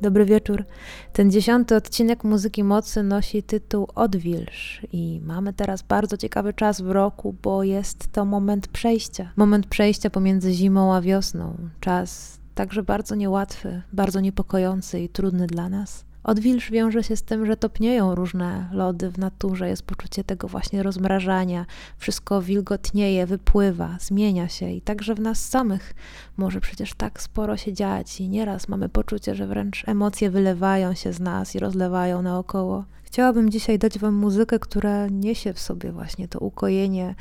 Dobry wieczór. Ten dziesiąty odcinek Muzyki Mocy nosi tytuł Odwilż i mamy teraz bardzo ciekawy czas w roku, bo jest to moment przejścia. Moment przejścia pomiędzy zimą a wiosną. Czas także bardzo niełatwy, bardzo niepokojący i trudny dla nas. Odwilż wiąże się z tym, że topnieją różne lody w naturze, jest poczucie tego właśnie rozmrażania, wszystko wilgotnieje, wypływa, zmienia się i także w nas samych może przecież tak sporo się dziać i nieraz mamy poczucie, że wręcz emocje wylewają się z nas i rozlewają naokoło. Chciałabym dzisiaj dać Wam muzykę, która niesie w sobie właśnie to ukojenie,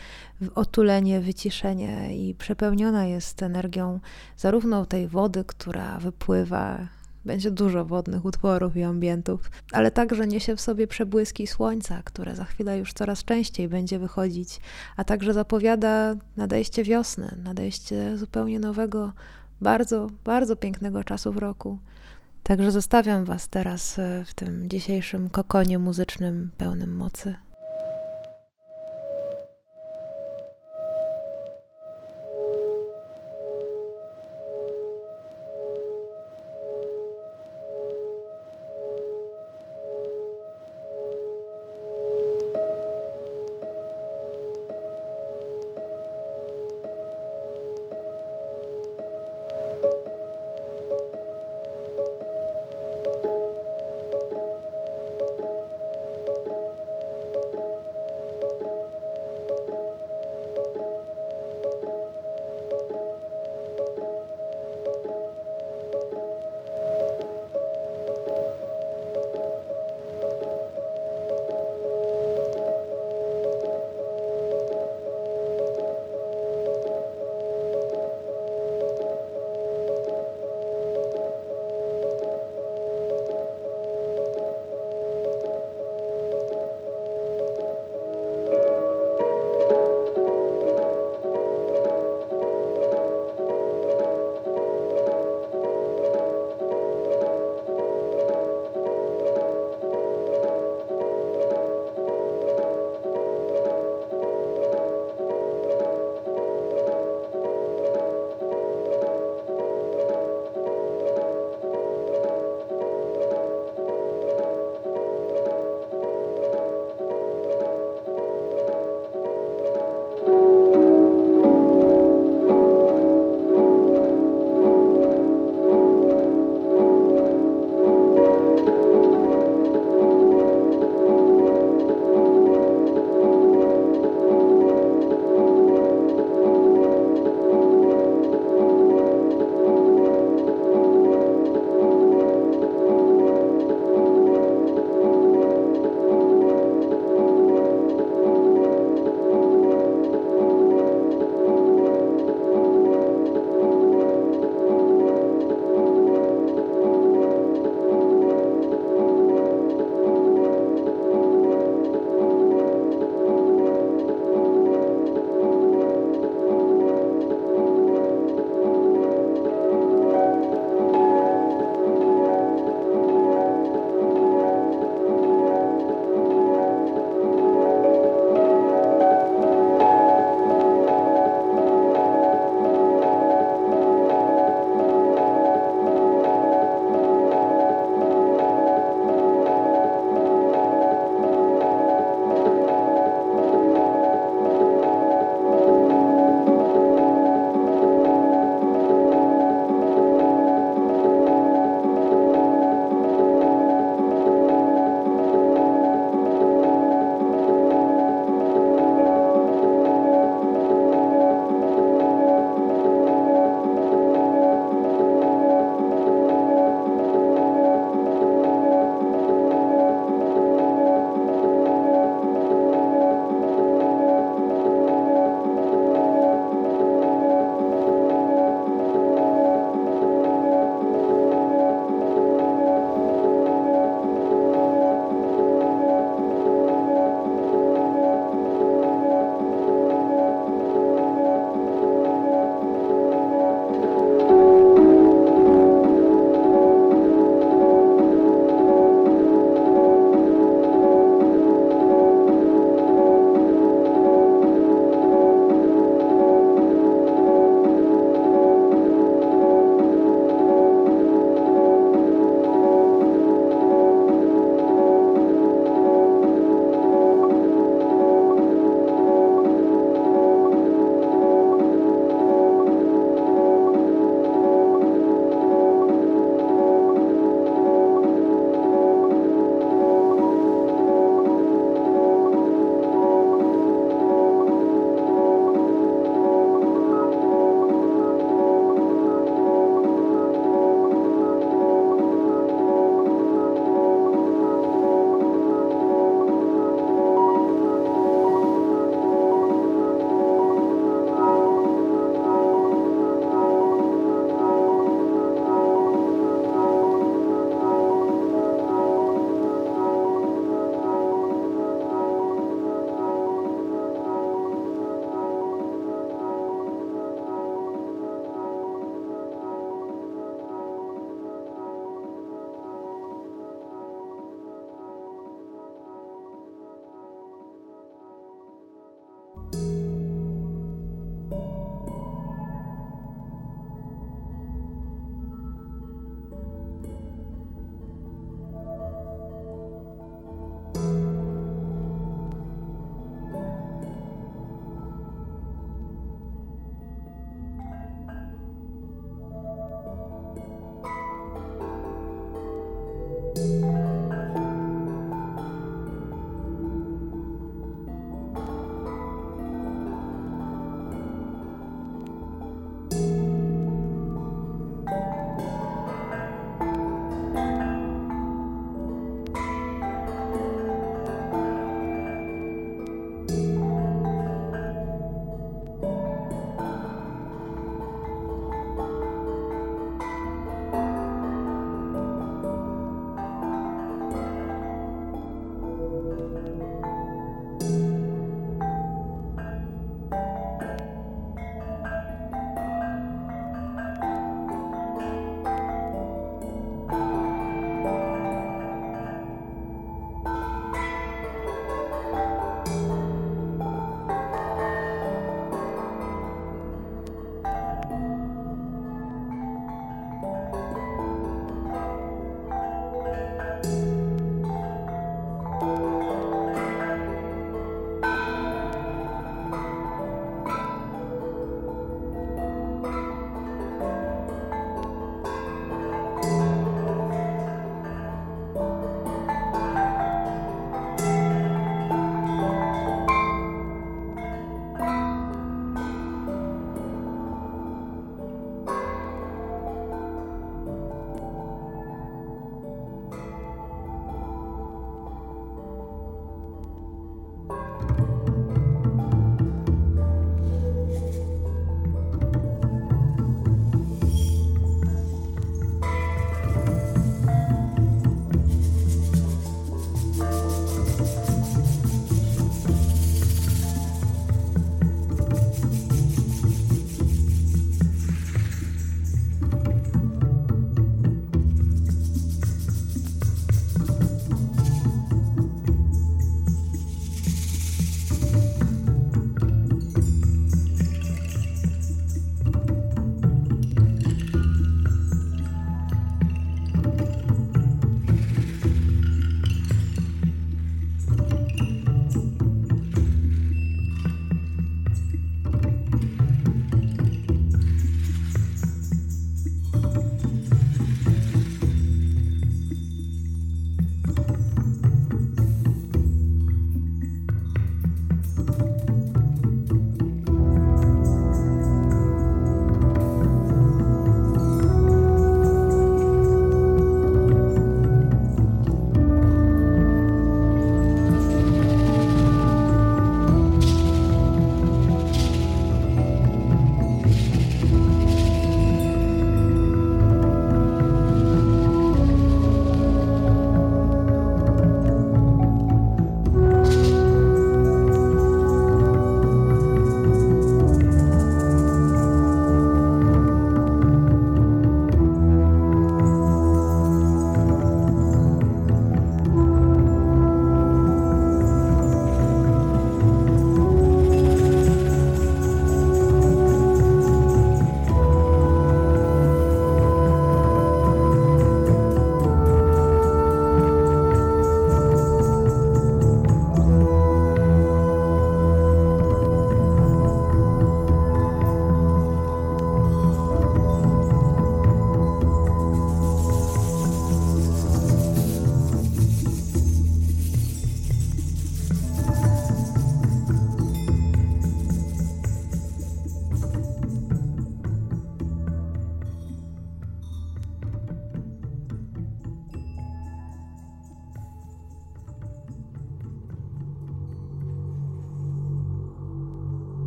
otulenie, wyciszenie i przepełniona jest energią zarówno tej wody, która wypływa będzie dużo wodnych utworów i ambientów, ale także niesie w sobie przebłyski słońca, które za chwilę już coraz częściej będzie wychodzić, a także zapowiada nadejście wiosny, nadejście zupełnie nowego, bardzo, bardzo pięknego czasu w roku. Także zostawiam Was teraz e, w tym dzisiejszym kokonie muzycznym pełnym mocy.